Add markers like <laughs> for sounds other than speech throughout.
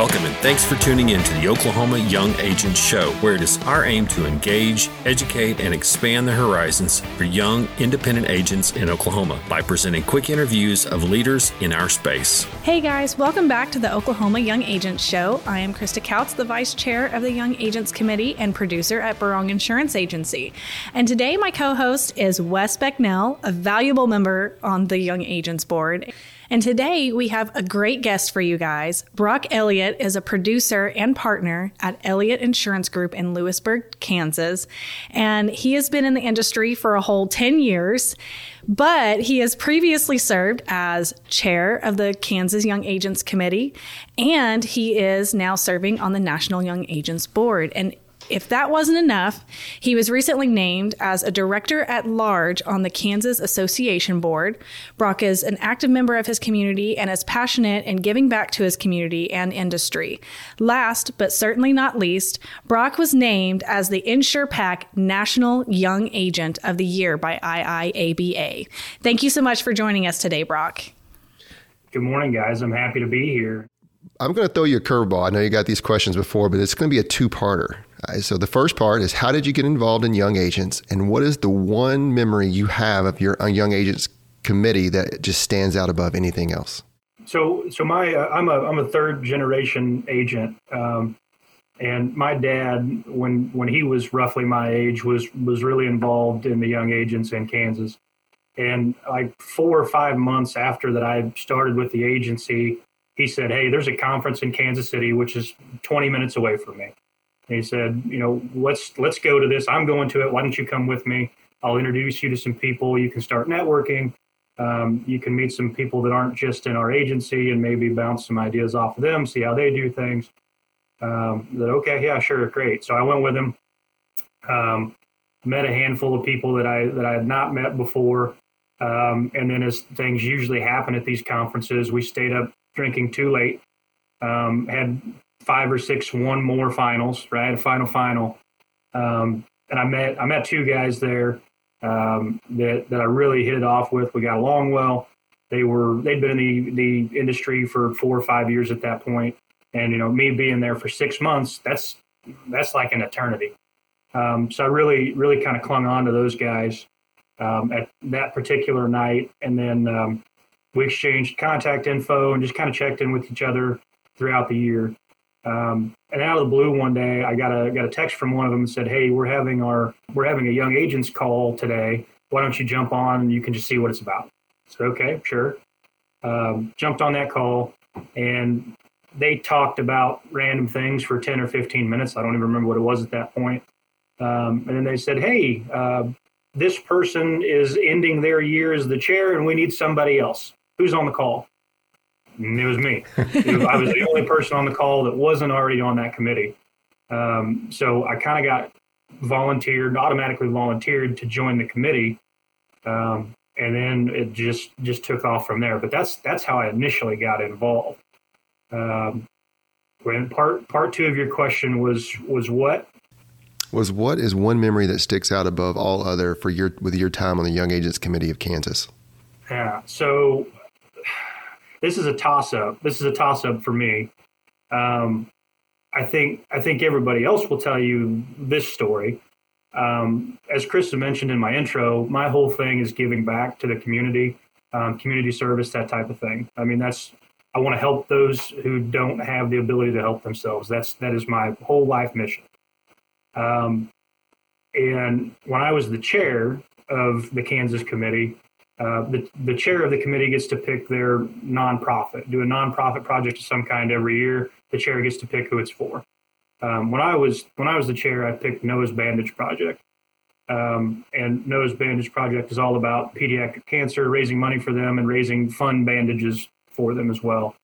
Welcome and thanks for tuning in to the Oklahoma Young Agents Show, where it is our aim to engage, educate, and expand the horizons for young independent agents in Oklahoma by presenting quick interviews of leaders in our space. Hey guys, welcome back to the Oklahoma Young Agents Show. I am Krista Couts, the Vice Chair of the Young Agents Committee and producer at Barong Insurance Agency. And today my co host is Wes Becknell, a valuable member on the Young Agents Board. And today we have a great guest for you guys. Brock Elliot is a producer and partner at Elliot Insurance Group in Louisburg, Kansas. And he has been in the industry for a whole 10 years, but he has previously served as chair of the Kansas Young Agents Committee, and he is now serving on the National Young Agents Board. And if that wasn't enough, he was recently named as a director at large on the Kansas Association Board. Brock is an active member of his community and is passionate in giving back to his community and industry. Last, but certainly not least, Brock was named as the InsurPac National Young Agent of the Year by IIABA. Thank you so much for joining us today, Brock. Good morning, guys. I'm happy to be here. I'm going to throw you a curveball. I know you got these questions before, but it's going to be a two parter. So the first part is how did you get involved in Young Agents, and what is the one memory you have of your uh, Young Agents committee that just stands out above anything else? So, so my uh, I'm a I'm a third generation agent, um, and my dad, when when he was roughly my age, was was really involved in the Young Agents in Kansas. And like four or five months after that, I started with the agency. He said, "Hey, there's a conference in Kansas City, which is 20 minutes away from me." He said, you know, let's let's go to this. I'm going to it. Why don't you come with me? I'll introduce you to some people. You can start networking. Um, you can meet some people that aren't just in our agency and maybe bounce some ideas off of them, see how they do things. Um, that okay, yeah, sure, great. So I went with him. Um, met a handful of people that I that I had not met before. Um, and then as things usually happen at these conferences, we stayed up drinking too late. Um, had five or six one more finals, right? A final final. Um, and I met I met two guys there um, that that I really hit it off with. We got along well. They were they'd been in the the industry for four or five years at that point, and you know me being there for six months, that's that's like an eternity. Um, so I really really kind of clung on to those guys um, at that particular night, and then um, we exchanged contact info and just kind of checked in with each other throughout the year. Um, and out of the blue one day, I got a got a text from one of them and said, "Hey, we're having our we're having a young agents call today. Why don't you jump on and you can just see what it's about?" Said, "Okay, sure." Um, jumped on that call and they talked about random things for 10 or 15 minutes. I don't even remember what it was at that point. Um, and then they said, "Hey, uh, this person is ending their year as the chair, and we need somebody else. Who's on the call?" It was me. I was the only person on the call that wasn't already on that committee. Um, so I kind of got volunteered, automatically volunteered to join the committee, um, and then it just just took off from there. But that's that's how I initially got involved. Um, when part part two of your question was was what was what is one memory that sticks out above all other for your with your time on the Young Agents Committee of Kansas? Yeah. So this is a toss up. This is a toss up for me. Um, I think I think everybody else will tell you this story. Um, as Krista mentioned in my intro, my whole thing is giving back to the community, um, community service, that type of thing. I mean, that's I want to help those who don't have the ability to help themselves. That's that is my whole life mission. Um, and when I was the chair of the Kansas committee, uh, the, the chair of the committee gets to pick their nonprofit, do a nonprofit project of some kind every year. The chair gets to pick who it's for. Um, when I was when I was the chair, I picked Noah's Bandage Project, um, and Noah's Bandage Project is all about pediatric cancer, raising money for them, and raising fun bandages for them as well.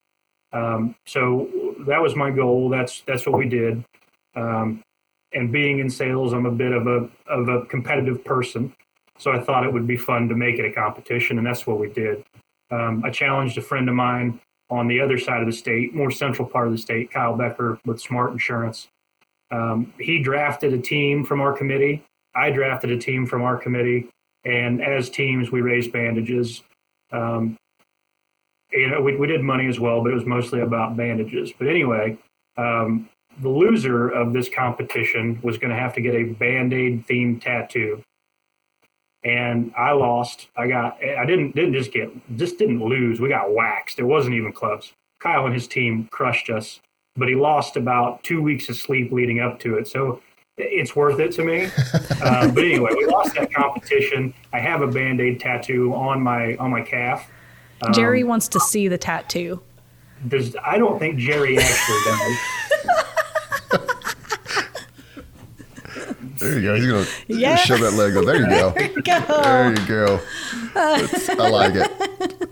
Um, so that was my goal. That's that's what we did. Um, and being in sales, I'm a bit of a of a competitive person. So I thought it would be fun to make it a competition, and that's what we did. Um, I challenged a friend of mine on the other side of the state, more central part of the state, Kyle Becker with Smart Insurance. Um, he drafted a team from our committee. I drafted a team from our committee, and as teams, we raised bandages. Um, you know, we, we did money as well, but it was mostly about bandages. But anyway, um, the loser of this competition was going to have to get a band aid themed tattoo. And I lost. I got. I didn't didn't just get just didn't lose. We got waxed. It wasn't even close. Kyle and his team crushed us, but he lost about two weeks of sleep leading up to it. So it's worth it to me. <laughs> uh, but anyway, we lost that competition. I have a band aid tattoo on my on my calf. Um, Jerry wants to see the tattoo. Does I don't think Jerry actually does. There you go. He's gonna yeah. show that leg. <laughs> There you go. There you go. There you go. I like it.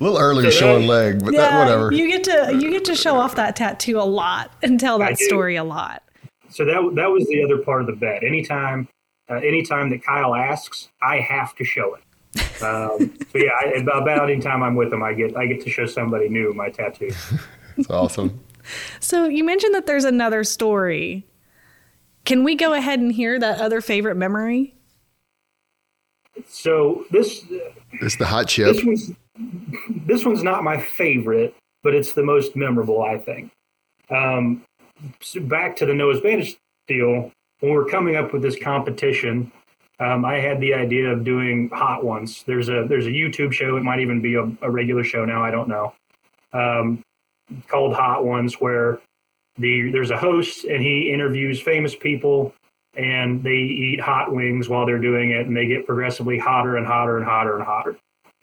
A little early showing leg, but yeah, that, whatever. You get to you get to show off that tattoo a lot and tell that story a lot. So that that was the other part of the bet. Anytime, uh, anytime that Kyle asks, I have to show it. Um, so yeah, I, about any time I'm with him, I get I get to show somebody new my tattoo. <laughs> It's awesome. so you mentioned that there's another story can we go ahead and hear that other favorite memory? So this is the hot chip. This one's, this one's not my favorite, but it's the most memorable, I think. Um, so back to the Noah's Bandage deal, when we are coming up with this competition, um, I had the idea of doing hot ones. There's a there's a YouTube show. It might even be a, a regular show now. I don't know. Um, called Hot Ones, where the there's a host and he interviews famous people and they eat hot wings while they're doing it and they get progressively hotter and hotter and hotter and hotter.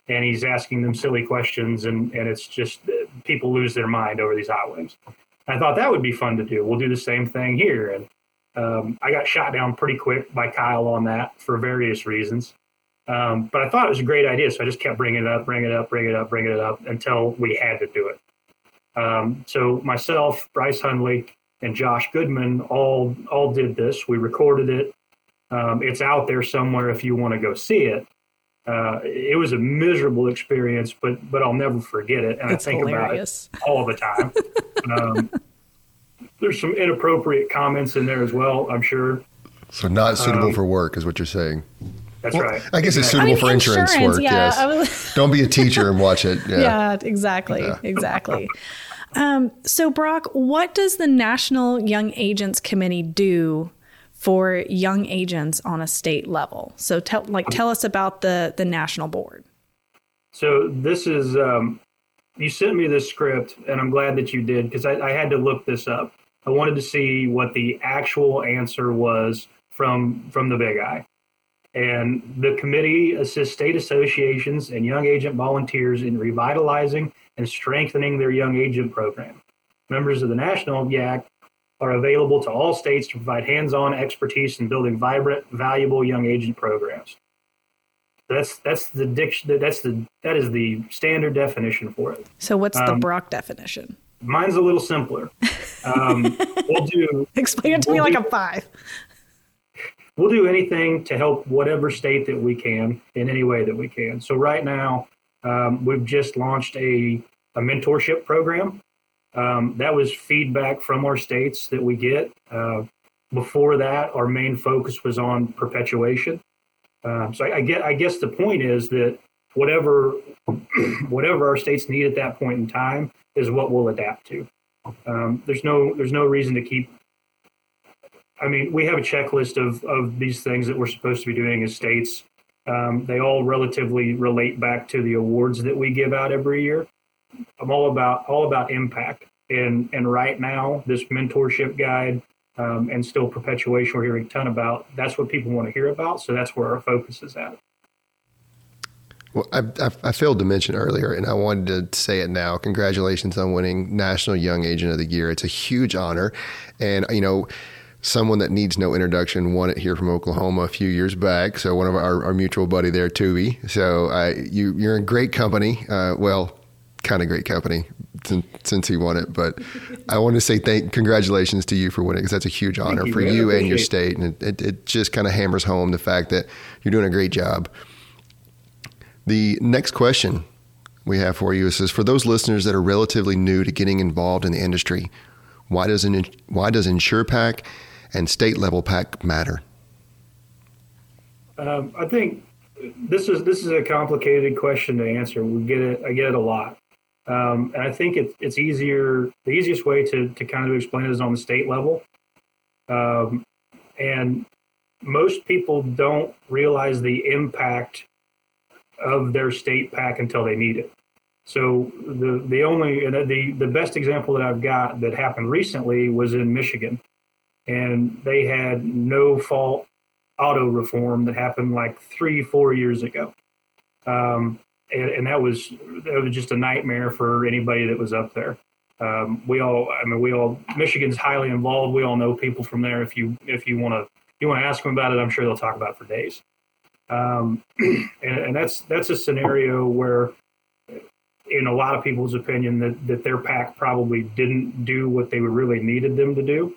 And he's asking them silly questions and and it's just people lose their mind over these hot wings. I thought that would be fun to do. We'll do the same thing here. And um, i got shot down pretty quick by kyle on that for various reasons. Um, but i thought it was a great idea. So i just kept bringing it up bringing it up bringing it up bringing it up until we had to do it um, so myself, Bryce Hundley, and Josh Goodman all all did this. We recorded it. Um, it's out there somewhere if you want to go see it. Uh, it was a miserable experience, but but I'll never forget it, and it's I think hilarious. about it all the time. <laughs> um, there's some inappropriate comments in there as well. I'm sure. So not suitable um, for work is what you're saying. That's well, right. I guess it's suitable I mean, for insurance, insurance work. Yeah, yes. <laughs> Don't be a teacher and watch it. Yeah, yeah exactly. Yeah. Exactly. Um, so, Brock, what does the National Young Agents Committee do for young agents on a state level? So, tell like tell us about the the national board. So, this is um, you sent me this script, and I'm glad that you did because I, I had to look this up. I wanted to see what the actual answer was from from the Big I. And the committee assists state associations and young agent volunteers in revitalizing and strengthening their young agent program. Members of the National YAC are available to all states to provide hands-on expertise in building vibrant, valuable young agent programs. That's that's the diction. That's the that is the standard definition for it. So what's um, the Brock definition? Mine's a little simpler. Um, <laughs> we'll do. Explain it to we'll me like a five. We'll do anything to help whatever state that we can in any way that we can. So right now, um, we've just launched a, a mentorship program. Um, that was feedback from our states that we get. Uh, before that, our main focus was on perpetuation. Uh, so I, I, get, I guess the point is that whatever <clears throat> whatever our states need at that point in time is what we'll adapt to. Um, there's no there's no reason to keep. I mean, we have a checklist of of these things that we're supposed to be doing as states. Um, they all relatively relate back to the awards that we give out every year. I'm all about all about impact, and and right now this mentorship guide um, and still perpetuation we're hearing a ton about. That's what people want to hear about, so that's where our focus is at. Well, I, I, I, failed to mention earlier, and I wanted to say it now. Congratulations on winning National Young Agent of the Year. It's a huge honor, and you know someone that needs no introduction won it here from Oklahoma a few years back. So one of our, our mutual buddy there, Tubi. So uh, you you're in great company. Uh, well, kind of great company since, since, he won it. But I want to say thank congratulations to you for winning because that's a huge honor you, for you and your state, and it, it, it just kind of hammers home the fact that you're doing a great job. The next question we have for you is says, for those listeners that are relatively new to getting involved in the industry, why does an, why does InsurPac and state level PAC matter? Um, I think this is this is a complicated question to answer. We get it. I get it a lot. Um, and I think it's it's easier. The easiest way to to kind of explain it is on the state level. Um, and most people don't realize the impact of their state pack until they need it. So the the only the the best example that I've got that happened recently was in Michigan, and they had no fault auto reform that happened like three four years ago, um, and, and, that was that was just a nightmare for anybody that was up there. Um, we all, I mean, we all Michigan's highly involved. We all know people from there. If you if you want to you want to ask them about it, I'm sure they'll talk about it for days. Um, <clears throat> and, and that's that's a scenario where in a lot of people's opinion, that, that their pack probably didn't do what they really needed them to do.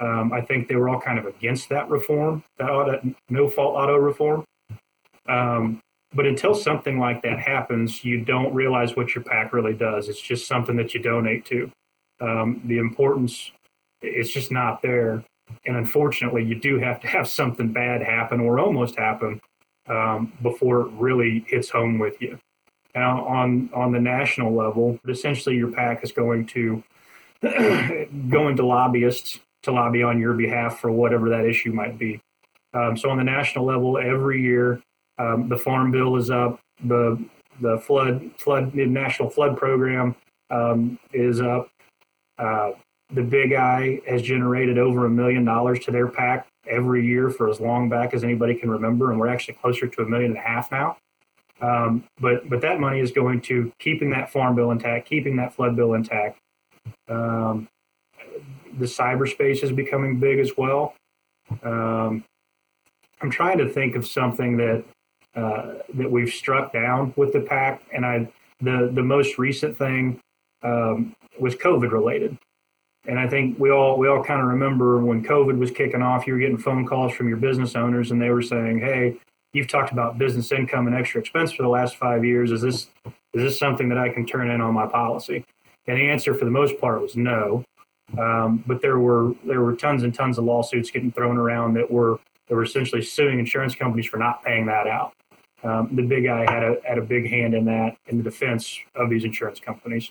Um, I think they were all kind of against that reform, that auto, no fault auto reform. Um, but until something like that happens, you don't realize what your pack really does. It's just something that you donate to. Um, the importance, it's just not there. And unfortunately, you do have to have something bad happen or almost happen um, before it really hits home with you. Now, on on the national level, essentially your PAC is going to <clears throat> going to lobbyists to lobby on your behalf for whatever that issue might be. Um, so on the national level, every year um, the farm bill is up, the the flood flood national flood program um, is up. Uh, the Big I has generated over a million dollars to their PAC every year for as long back as anybody can remember, and we're actually closer to a million and a half now. Um, but but that money is going to keeping that farm bill intact, keeping that flood bill intact. Um, the cyberspace is becoming big as well. Um, I'm trying to think of something that uh, that we've struck down with the pack, and I the the most recent thing um, was COVID related. And I think we all we all kind of remember when COVID was kicking off, you were getting phone calls from your business owners, and they were saying, "Hey, you've talked about business income and extra expense for the last five years. Is this is this something that I can turn in on my policy? And the answer for the most part was no. Um, but there were there were tons and tons of lawsuits getting thrown around that were that were essentially suing insurance companies for not paying that out. Um, the Big I had a had a big hand in that in the defense of these insurance companies.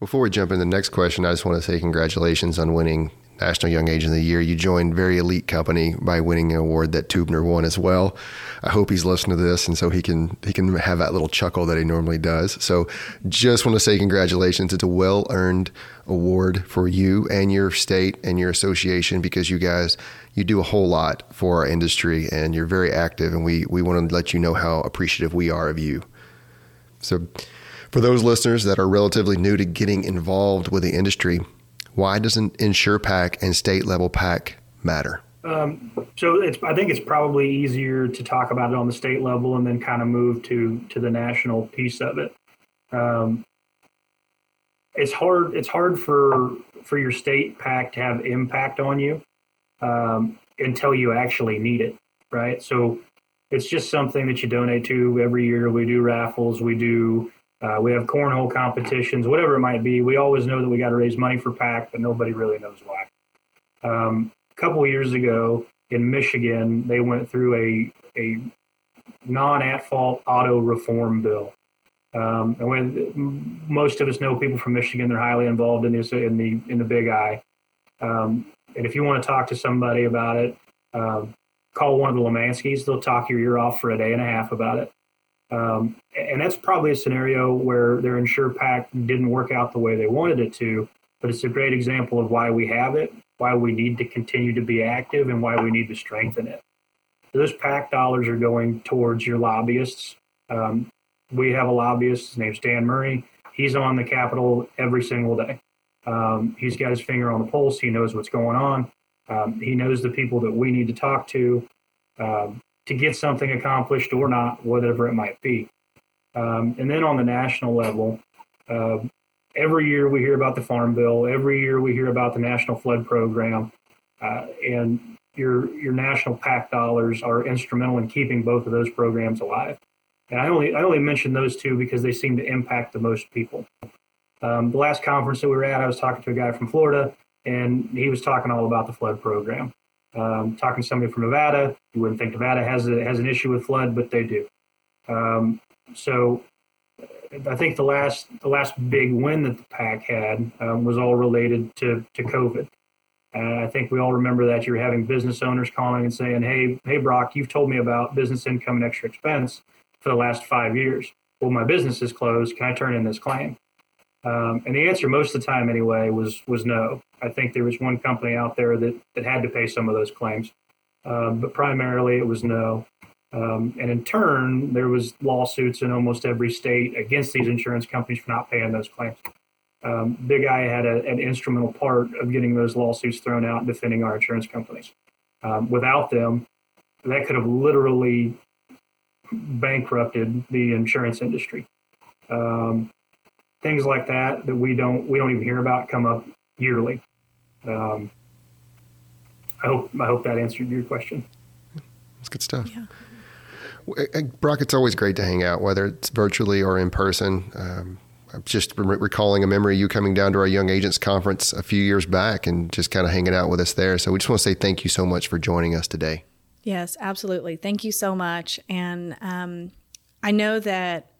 Before we jump into the next question, I just want to say congratulations on winning National Young Agent of the Year. You joined very elite company by winning an award that Tubner won as well. I hope he's listening to this, and so he can he can have that little chuckle that he normally does. So, just want to say congratulations. It's a well earned award for you and your state and your association because you guys you do a whole lot for our industry and you're very active, and we we want to let you know how appreciative we are of you. So. For those listeners that are relatively new to getting involved with the industry, why doesn't InsurPac and state level PAC matter? Um, so it's, I think it's probably easier to talk about it on the state level and then kind of move to to the national piece of it. Um, it's hard. It's hard for for your state PAC to have impact on you um, until you actually need it, right? So it's just something that you donate to every year. We do raffles. We do uh, we have cornhole competitions, whatever it might be. We always know that we got to raise money for PAC, but nobody really knows why. Um, a couple years ago in Michigan, they went through a a non at fault auto reform bill. Um, and when most of us know people from Michigan, they're highly involved in this in the in the Big I. Um, and if you want to talk to somebody about it, uh, call one of the Lemanskis. They'll talk your ear off for a day and a half about it. Um, and that's probably a scenario where their insure pack didn't work out the way they wanted it to, but it's a great example of why we have it, why we need to continue to be active, and why we need to strengthen it. Those PAC dollars are going towards your lobbyists. Um, we have a lobbyist, his name's Dan Murray. He's on the Capitol every single day. Um, he's got his finger on the pulse. He knows what's going on. Um, he knows the people that we need to talk to. Um, to get something accomplished or not, whatever it might be. Um, and then on the national level, uh, every year we hear about the Farm Bill. Every year we hear about the National Flood Program, uh, and your your national PAC dollars are instrumental in keeping both of those programs alive. And I only I only mention those two because they seem to impact the most people. Um, the last conference that we were at, I was talking to a guy from Florida, and he was talking all about the flood program. Um, talking to somebody from Nevada, you wouldn't think Nevada has a, has an issue with flood, but they do. Um, so I think the last the last big win that the PAC had um, was all related to to COVID. And I think we all remember that you're having business owners calling and saying, "Hey, hey, Brock, you've told me about business income and extra expense for the last five years. Well, my business is closed. Can I turn in this claim?" Um, and the answer, most of the time anyway, was was no. I think there was one company out there that that had to pay some of those claims, um, but primarily it was no. Um, and in turn, there was lawsuits in almost every state against these insurance companies for not paying those claims. Um, Big I had a, an instrumental part of getting those lawsuits thrown out and defending our insurance companies. Um, without them, that could have literally bankrupted the insurance industry. Um, things like that that we don't we don't even hear about come up yearly. Um, I hope I hope that answered your question. That's good stuff. Yeah. Brock, it's always great to hang out, whether it's virtually or in person. Um, I'm just re- recalling a memory of you coming down to our Young Agents Conference a few years back and just kind of hanging out with us there. So we just want to say thank you so much for joining us today. Yes, absolutely. Thank you so much. And um, I know that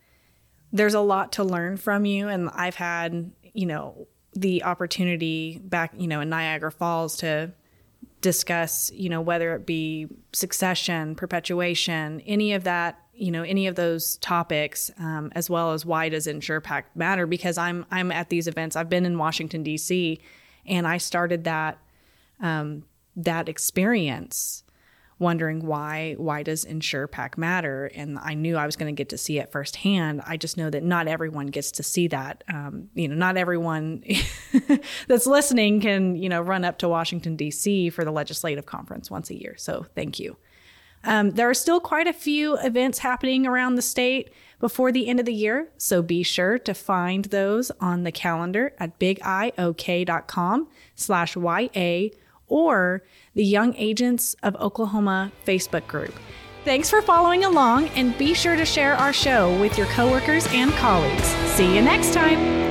there's a lot to learn from you, and I've had, you know, the opportunity back, you know, in Niagara Falls to discuss, you know, whether it be succession, perpetuation, any of that, you know, any of those topics, um, as well as why does InsurPac matter? Because I'm I'm at these events. I've been in Washington D.C. and I started that um, that experience wondering why why does InsurPac matter? And i knew i was going to get to see it firsthand. I just know that not everyone gets to see that. Um, you know not everyone <laughs> that's listening can you know run up to washington d.c for the legislative conference once a year. So thank you. Um, there are still quite a few events happening around the state before the end of the year, so be sure to find those on the calendar at bigiok.com slash YA or the Young Agents of Oklahoma Facebook group. Thanks for following along and be sure to share our show with your coworkers and colleagues. See you next time.